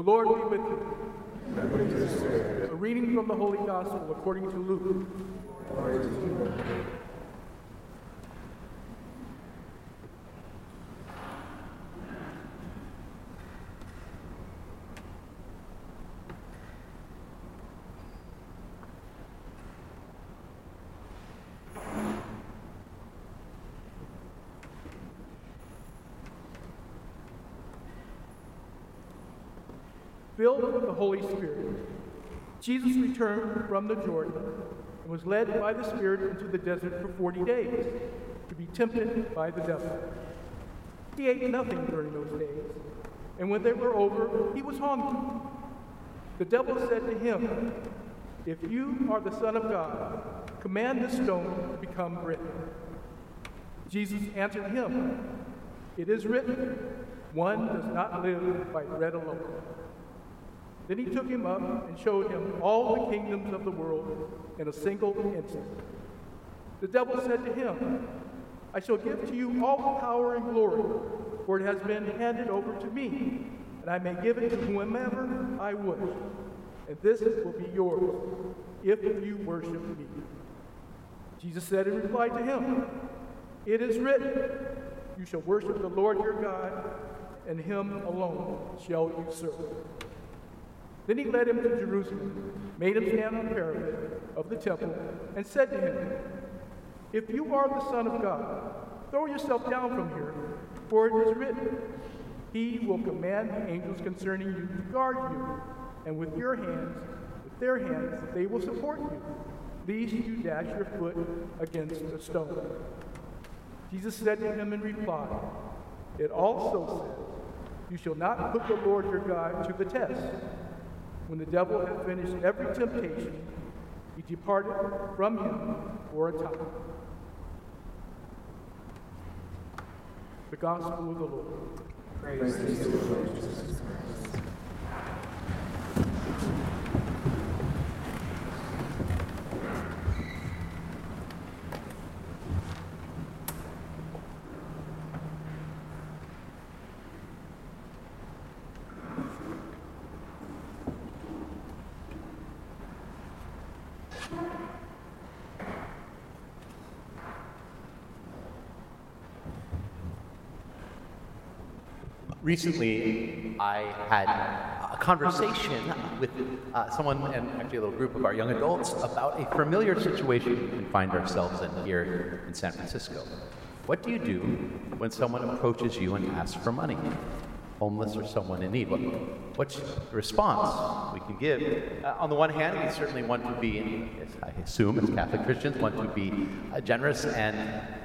The Lord be with you. A reading from the Holy Gospel according to Luke. Filled with the Holy Spirit, Jesus returned from the Jordan and was led by the Spirit into the desert for 40 days to be tempted by the devil. He ate nothing during those days, and when they were over, he was hungry. The devil said to him, If you are the Son of God, command this stone to become bread. Jesus answered him, It is written, one does not live by bread alone. Then he took him up and showed him all the kingdoms of the world in a single instant. The devil said to him, I shall give to you all the power and glory, for it has been handed over to me, and I may give it to whomever I wish. And this will be yours if you worship me. Jesus said in reply to him, It is written, You shall worship the Lord your God, and him alone shall you serve. Then he led him to Jerusalem, made him stand on the parapet of the temple, and said to him, If you are the Son of God, throw yourself down from here, for it is written, He will command the angels concerning you to guard you, and with your hands, with their hands, they will support you, lest you dash your foot against a stone. Jesus said to him in reply, It also says, You shall not put the Lord your God to the test. When the devil had finished every temptation, he departed from him for a time. The Gospel of the Lord. Praise, Praise you, Lord Jesus Christ. Recently, I had a conversation with uh, someone and actually a little group of our young adults about a familiar situation we find ourselves in here in San Francisco. What do you do when someone approaches you and asks for money? Homeless or someone in need? What, response we can give? Uh, on the one hand, we certainly want to be, I assume as Catholic Christians, want to be uh, generous and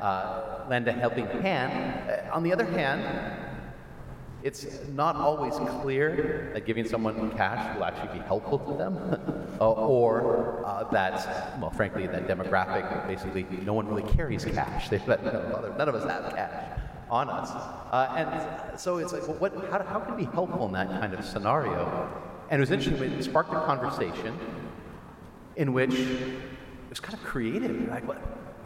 uh, lend a helping hand. Uh, on the other hand, it's not always clear that giving someone cash will actually be helpful to them, uh, or uh, that, well, frankly, that demographic, basically, no one really carries cash. They, none of us have cash on us. Uh, and so it's like, well, what, how, how can we be helpful in that kind of scenario? And it was interesting, it sparked a conversation in which it was kind of creative. Like,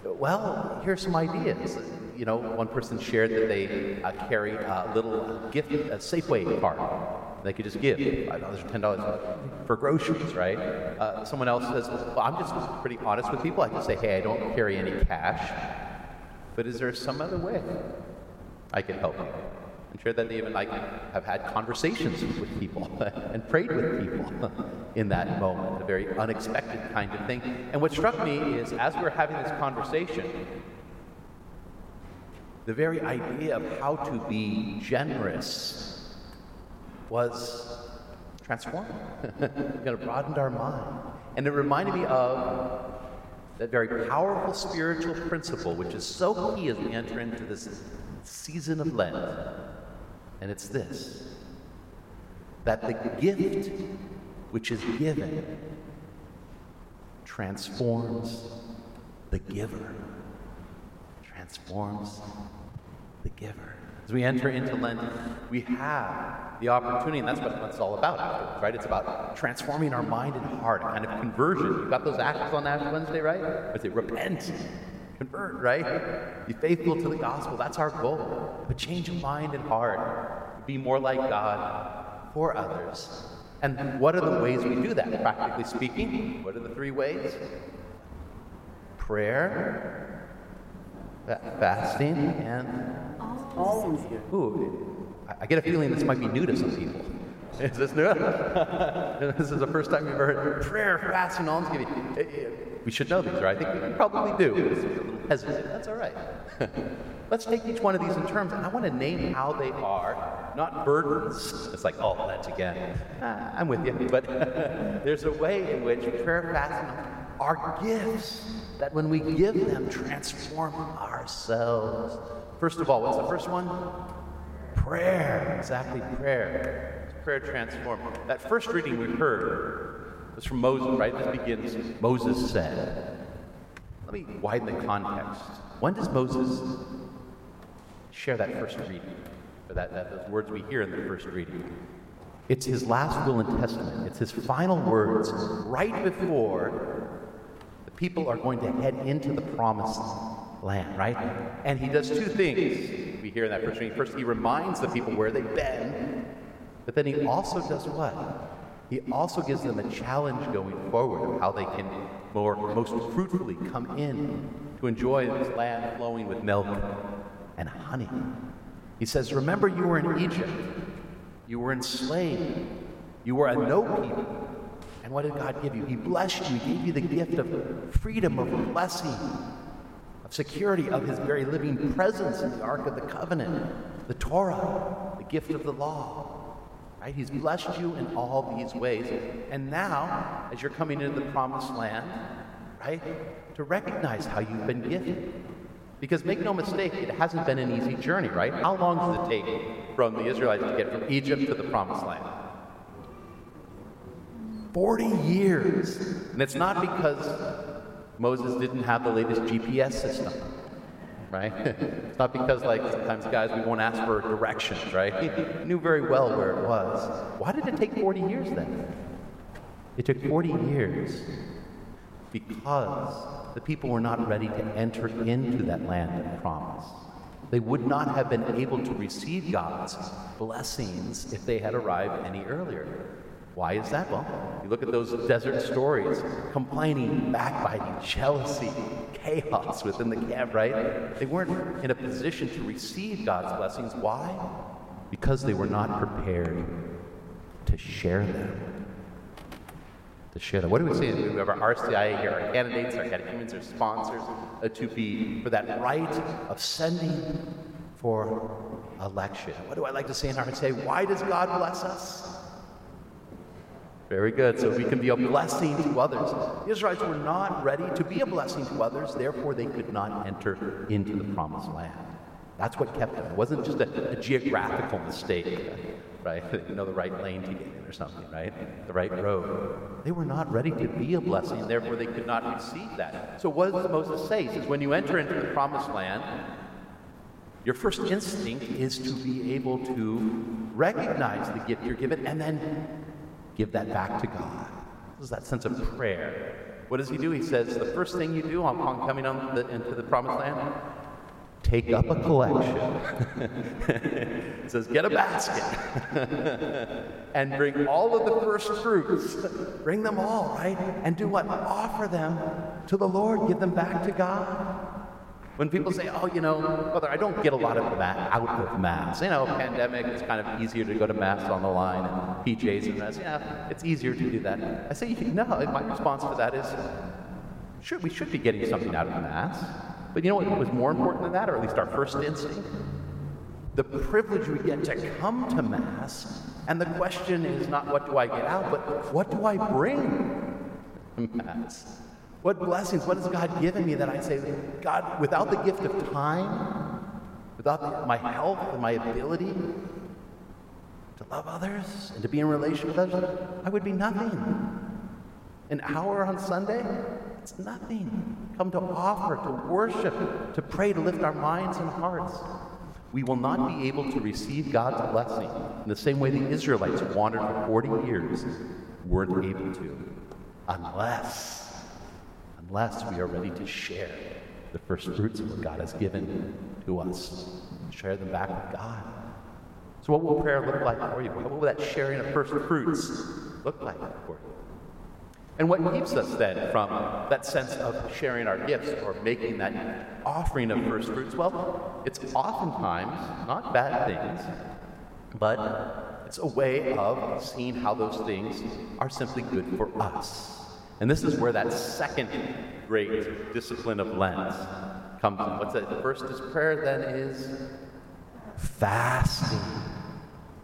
well, here's some ideas you know, one person shared that they uh, carry a little gift, a Safeway card. They could just give $5 or $10 for groceries, right? Uh, someone else says, well, I'm just pretty honest with people. I can say, hey, I don't carry any cash, but is there some other way I can help you? And sure that they even like have had conversations with people and prayed with people in that moment, a very unexpected kind of thing. And what struck me is as we were having this conversation, the very idea of how to be generous was transformed. it broadened our mind. And it reminded me of that very powerful spiritual principle, which is so key as we enter into this season of Lent. And it's this that the gift which is given transforms the giver. Transforms the giver. As we enter into Lent, we have the opportunity, and that's what it's all about right? It's about transforming our mind and heart, kind of conversion. You've got those acts on Ash Wednesday, right? I say, repent, convert, right? Be faithful to the gospel. That's our goal. But change of mind and heart. Be more like God. for others. And what are the ways we do that? Practically speaking, what are the three ways? Prayer, fasting, and Alms. ooh, I- get a feeling this might be new to some people. Is this new? this is the first time you've ever heard prayer, fasting, and almsgiving. We should know these, right? I think we probably do. It's a little hesitant. That's all right. Let's take each one of these in terms, and I want to name how they are, not burdens. It's like, oh, that's again. Ah, I'm with you. But there's a way in which prayer, fasting are gifts that when we give them, transform ourselves. First of all, what's the first one? Prayer. Exactly, prayer. Prayer transform. That first reading we heard was from Moses, right? This begins, Moses said. Let me widen the context. When does Moses share that first reading? Or that, that those words we hear in the first reading? It's his last will and testament. It's his final words right before the people are going to head into the promised land, right? And he does two things we hear in that first reading. First, he reminds the people where they've been, but then he also does what? He also gives them a challenge going forward of how they can more most fruitfully come in to enjoy this land flowing with milk and honey. He says, Remember, you were in Egypt, you were enslaved, you were a no people. And what did God give you? He blessed you, He gave you the gift of freedom, of blessing, of security, of His very living presence in the Ark of the Covenant, the Torah, the gift of the law. Right? He's blessed you in all these ways. And now, as you're coming into the promised land, right, to recognize how you've been gifted. Because make no mistake, it hasn't been an easy journey, right? How long does it take from the Israelites to get from Egypt to the promised land? 40 years. And it's not because Moses didn't have the latest GPS system, right? it's not because, like, sometimes guys, we won't ask for directions, right? He knew very well where it was. Why did it take 40 years then? It took 40 years because the people were not ready to enter into that land of promise. They would not have been able to receive God's blessings if they had arrived any earlier. Why is that? Well, you look at those desert stories complaining, backbiting, jealousy, chaos within the camp, rite? They weren't in a position to receive God's blessings. Why? Because they were not prepared to share them to share them. What do we say? We have our RCIA here, our candidates, our catechumens, our sponsors, uh, to be for that right of sending for election. What do I like to say in our RCIA? Why does God bless us? Very good. So we can be a blessing to others. The Israelites were not ready to be a blessing to others, therefore they could not enter into the promised land. That's what kept them. It wasn't just a, a geographical mistake, right? You know the right lane to get in or something, right? The right road. They were not ready to be a blessing, therefore they could not receive that. So what does Moses say? He says, when you enter into the promised land, your first instinct is to be able to recognize the gift you're given and then give that back to God. This is that sense of prayer. What does he do? He says, the first thing you do upon coming on the, into the promised land, take up a collection. it says, get a basket and bring all of the first fruits. Bring them all, right? And do what? Offer them to the Lord. Give them back to God. When people say, oh, you know, brother, I don't get a lot of ma- out of mass. You know, pandemic, it's kind of easier to go to mass on the line and PJs and mass. Yeah, it's easier to do that. I say, no, my response to that is, sure, we should be getting something out of mass. But you know what was more important than that, or at least our first instinct? The privilege we get to come to Mass, and the question is not what do I get out, but what do I bring to Mass? What blessings, what has God given me that I say, God, without the gift of time, without my health and my ability to love others and to be in relation with others, I would be nothing. An hour on Sunday, it's nothing. Come to offer, to worship, to pray, to lift our minds and hearts. We will not be able to receive God's blessing in the same way the Israelites wandered for 40 years weren't able to, unless, unless we are ready to share the first fruits of what God has given to us. Share them back with God. So, what will prayer look like for you? What will that sharing of first fruits look like for you? And what keeps us then from that sense of sharing our gifts or making that offering of first fruits? Well, it's oftentimes not bad things, but it's a way of seeing how those things are simply good for us. And this is where that second great discipline of Lent comes in. What's that? The first is prayer, then is fasting.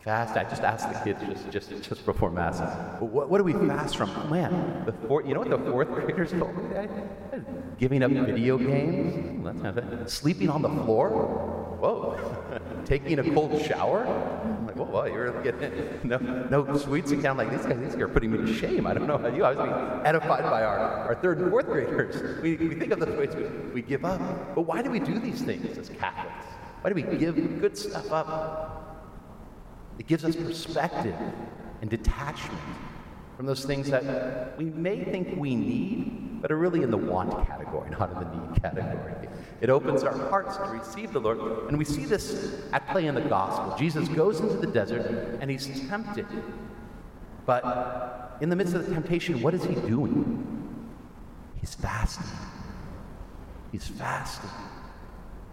Fast. I just asked the kids just just, just before mass. What, what do we fast from? Man, the four, you know what the fourth graders told me today? Giving up video games. That's kind of Sleeping on the floor. Whoa. Taking a cold shower. I'm like, whoa, whoa you're getting no no sweets and I'm like these guys, these guys are putting me to shame. I don't know about you. I was being edified by our, our third and fourth graders. We, we think of the ways we, we give up. But why do we do these things as Catholics? Why do we give good stuff up? It gives us perspective and detachment from those things that we may think we need, but are really in the want category, not in the need category. It opens our hearts to receive the Lord. And we see this at play in the gospel. Jesus goes into the desert and he's tempted. But in the midst of the temptation, what is he doing? He's fasting. He's fasting.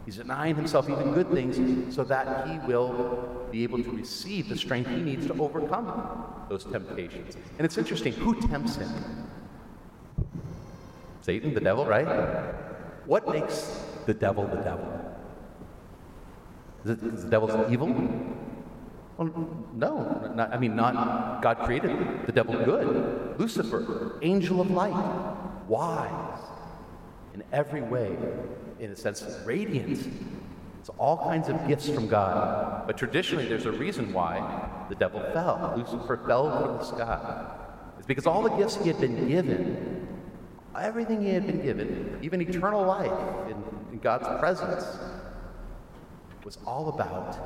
He's denying himself even good things so that he will be able to receive the strength he needs to overcome those temptations. And it's interesting who tempts him? Satan, the devil, right? What makes the devil the devil? Is it because the devil's evil? Well, no. Not, I mean, not God created the devil good. Lucifer, angel of light, wise in every way in a sense, radiant. It's all kinds of gifts from God. But traditionally, there's a reason why the devil fell. Lucifer fell from the sky. It's because all the gifts he had been given, everything he had been given, even eternal life in, in God's presence, was all about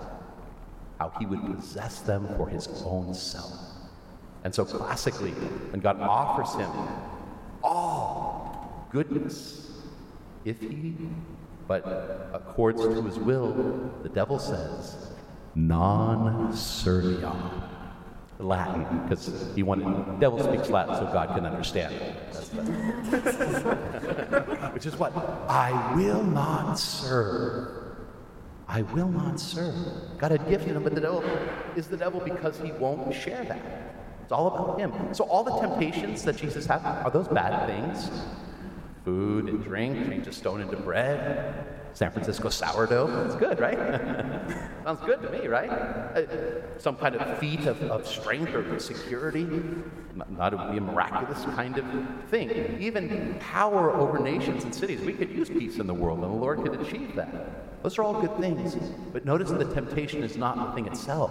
how he would possess them for his own self. And so, classically, when God offers him all goodness, if he but accords to his will, the devil says, non serviam. Latin, because he wanted, the devil speaks Latin so God can understand. Which is what? I will not serve. I will not serve. God had gifted him, but the devil is the devil because he won't share that. It's all about him. So all the temptations that Jesus had, are those bad things? Food and drink, change a stone into bread. San Francisco sourdough. It's good, right? Sounds good to me, right? Uh, some kind of feat of, of strength or security. Not, be a miraculous kind of thing. Even power over nations and cities. We could use peace in the world, and the Lord could achieve that. Those are all good things. But notice the temptation is not the thing itself,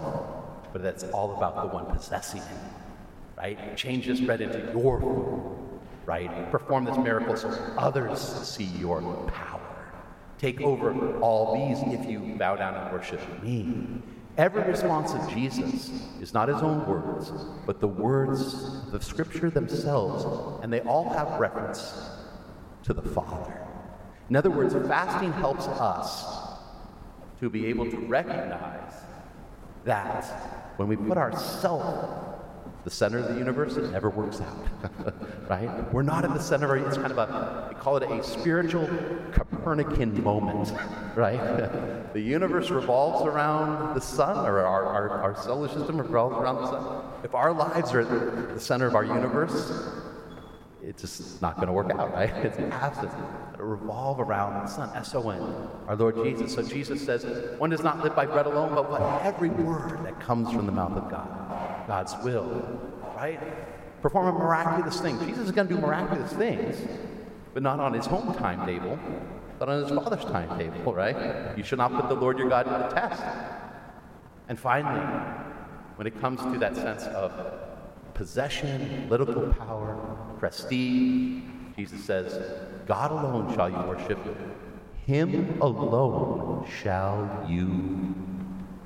but that's all about the one possessing it. Right? Change this bread into your food right? Perform this miracle so others see your power. Take over all these if you bow down and worship me. Every response of Jesus is not his own words, but the words of the scripture themselves, and they all have reference to the Father. In other words, fasting helps us to be able to recognize that when we put ourselves the center of the universe, it never works out, right? We're not in the center of it. it's kind of a, we call it a spiritual Copernican moment, right? the universe revolves around the sun, or our, our, our solar system revolves around the sun. If our lives are at the center of our universe, it's just not going to work out, right? It's absent. It'll revolve around the sun. S-O-N, our Lord Jesus. So Jesus says, one does not live by bread alone, but by every word that comes from the mouth of God. God's will, right? Perform a miraculous thing. Jesus is going to do miraculous things, but not on his home timetable, but on his Father's timetable, right? You should not put the Lord your God to the test. And finally, when it comes to that sense of possession, political power, prestige, Jesus says, God alone shall you worship, Him alone shall you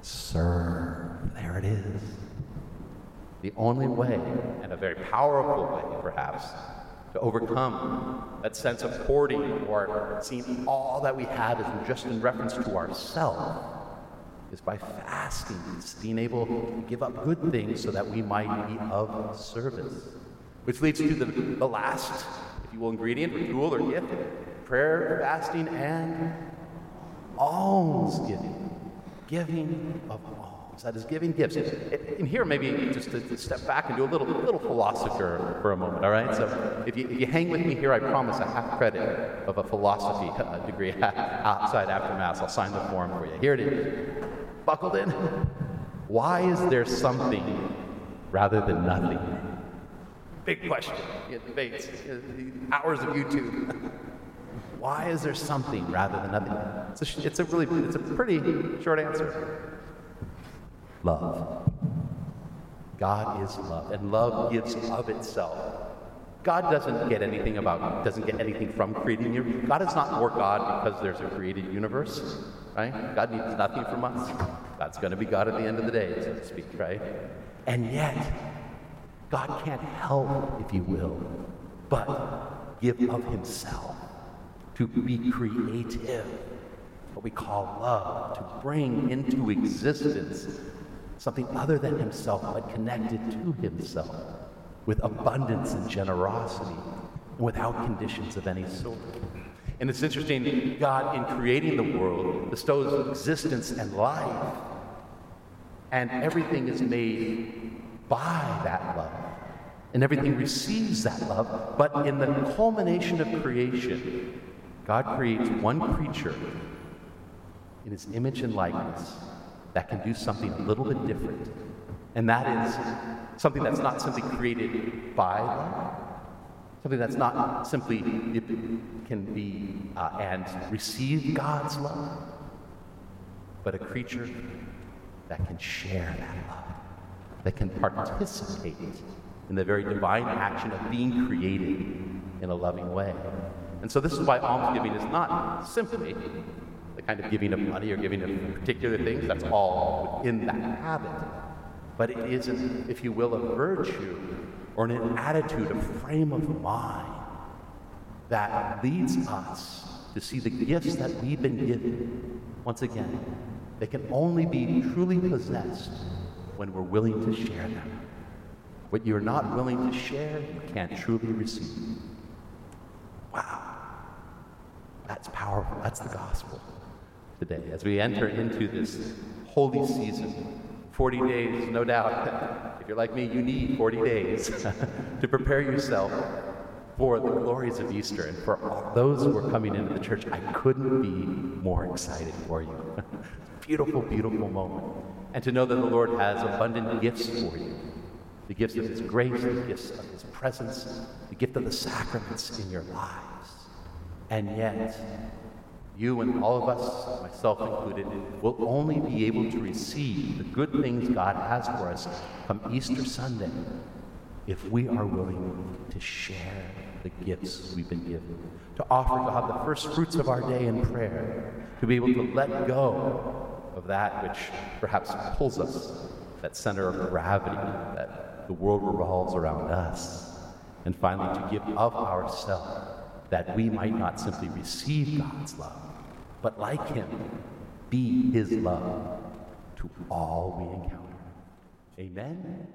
serve. There it is. The only way, and a very powerful way perhaps, to overcome that sense of hoarding or seeing all that we have is just in reference to ourselves is by fasting, it's being able to give up good things so that we might be of service. Which leads to the, the last, if you will, ingredient tool or gift prayer, fasting, and almsgiving. Giving of alms. That is giving gifts. And here, maybe just to step back and do a little, little philosopher for a moment, all right? So if you, if you hang with me here, I promise a half credit of a philosophy uh, degree outside after Mass. I'll sign the form for you. Here it is. Buckled in. Why is there something rather than nothing? Big question. Debates, hours of YouTube. Why is there something rather than nothing? It's a, it's a really, it's a pretty short answer. Love. God is love, and love gives of itself. God doesn't get anything about, doesn't get anything from creating you. God is not more God because there's a created universe, right? God needs nothing from us. God's going to be God at the end of the day, so to speak, right? And yet, God can't help, if you will, but give of Himself to be creative, what we call love, to bring into existence something other than himself, but connected to himself with abundance and generosity and without conditions of any sort. And it's interesting, God, in creating the world, bestows existence and life, and everything is made by that love. And everything receives that love, but in the culmination of creation, God creates one creature in his image and likeness that can do something a little bit different. And that is something that's not simply created by love, something that's not simply can be uh, and receive God's love, but a creature that can share that love, that can participate in the very divine action of being created in a loving way. And so this is why almsgiving is not simply the kind of giving of money or giving of particular things. That's all within that habit. But it is, if you will, a virtue or an attitude, a frame of mind that leads us to see the gifts that we've been given. Once again, they can only be truly possessed when we're willing to share them. What you're not willing to share, you can't truly receive. Wow. That's powerful. That's the gospel today. As we enter into this holy season, 40 days, no doubt. If you're like me, you need 40 days to prepare yourself for the glories of Easter. And for all those who are coming into the church, I couldn't be more excited for you. beautiful, beautiful moment. And to know that the Lord has abundant gifts for you the gifts of His grace, the gifts of His presence, the gift of the sacraments in your lives. And yet, you and all of us, myself included, will only be able to receive the good things God has for us from Easter Sunday if we are willing to share the gifts we've been given, to offer God the first fruits of our day in prayer, to be able to let go of that which perhaps pulls us, that center of gravity, that the world revolves around us, and finally to give of ourselves that we might not simply receive God's love, but like Him, be His love to all we encounter. Amen.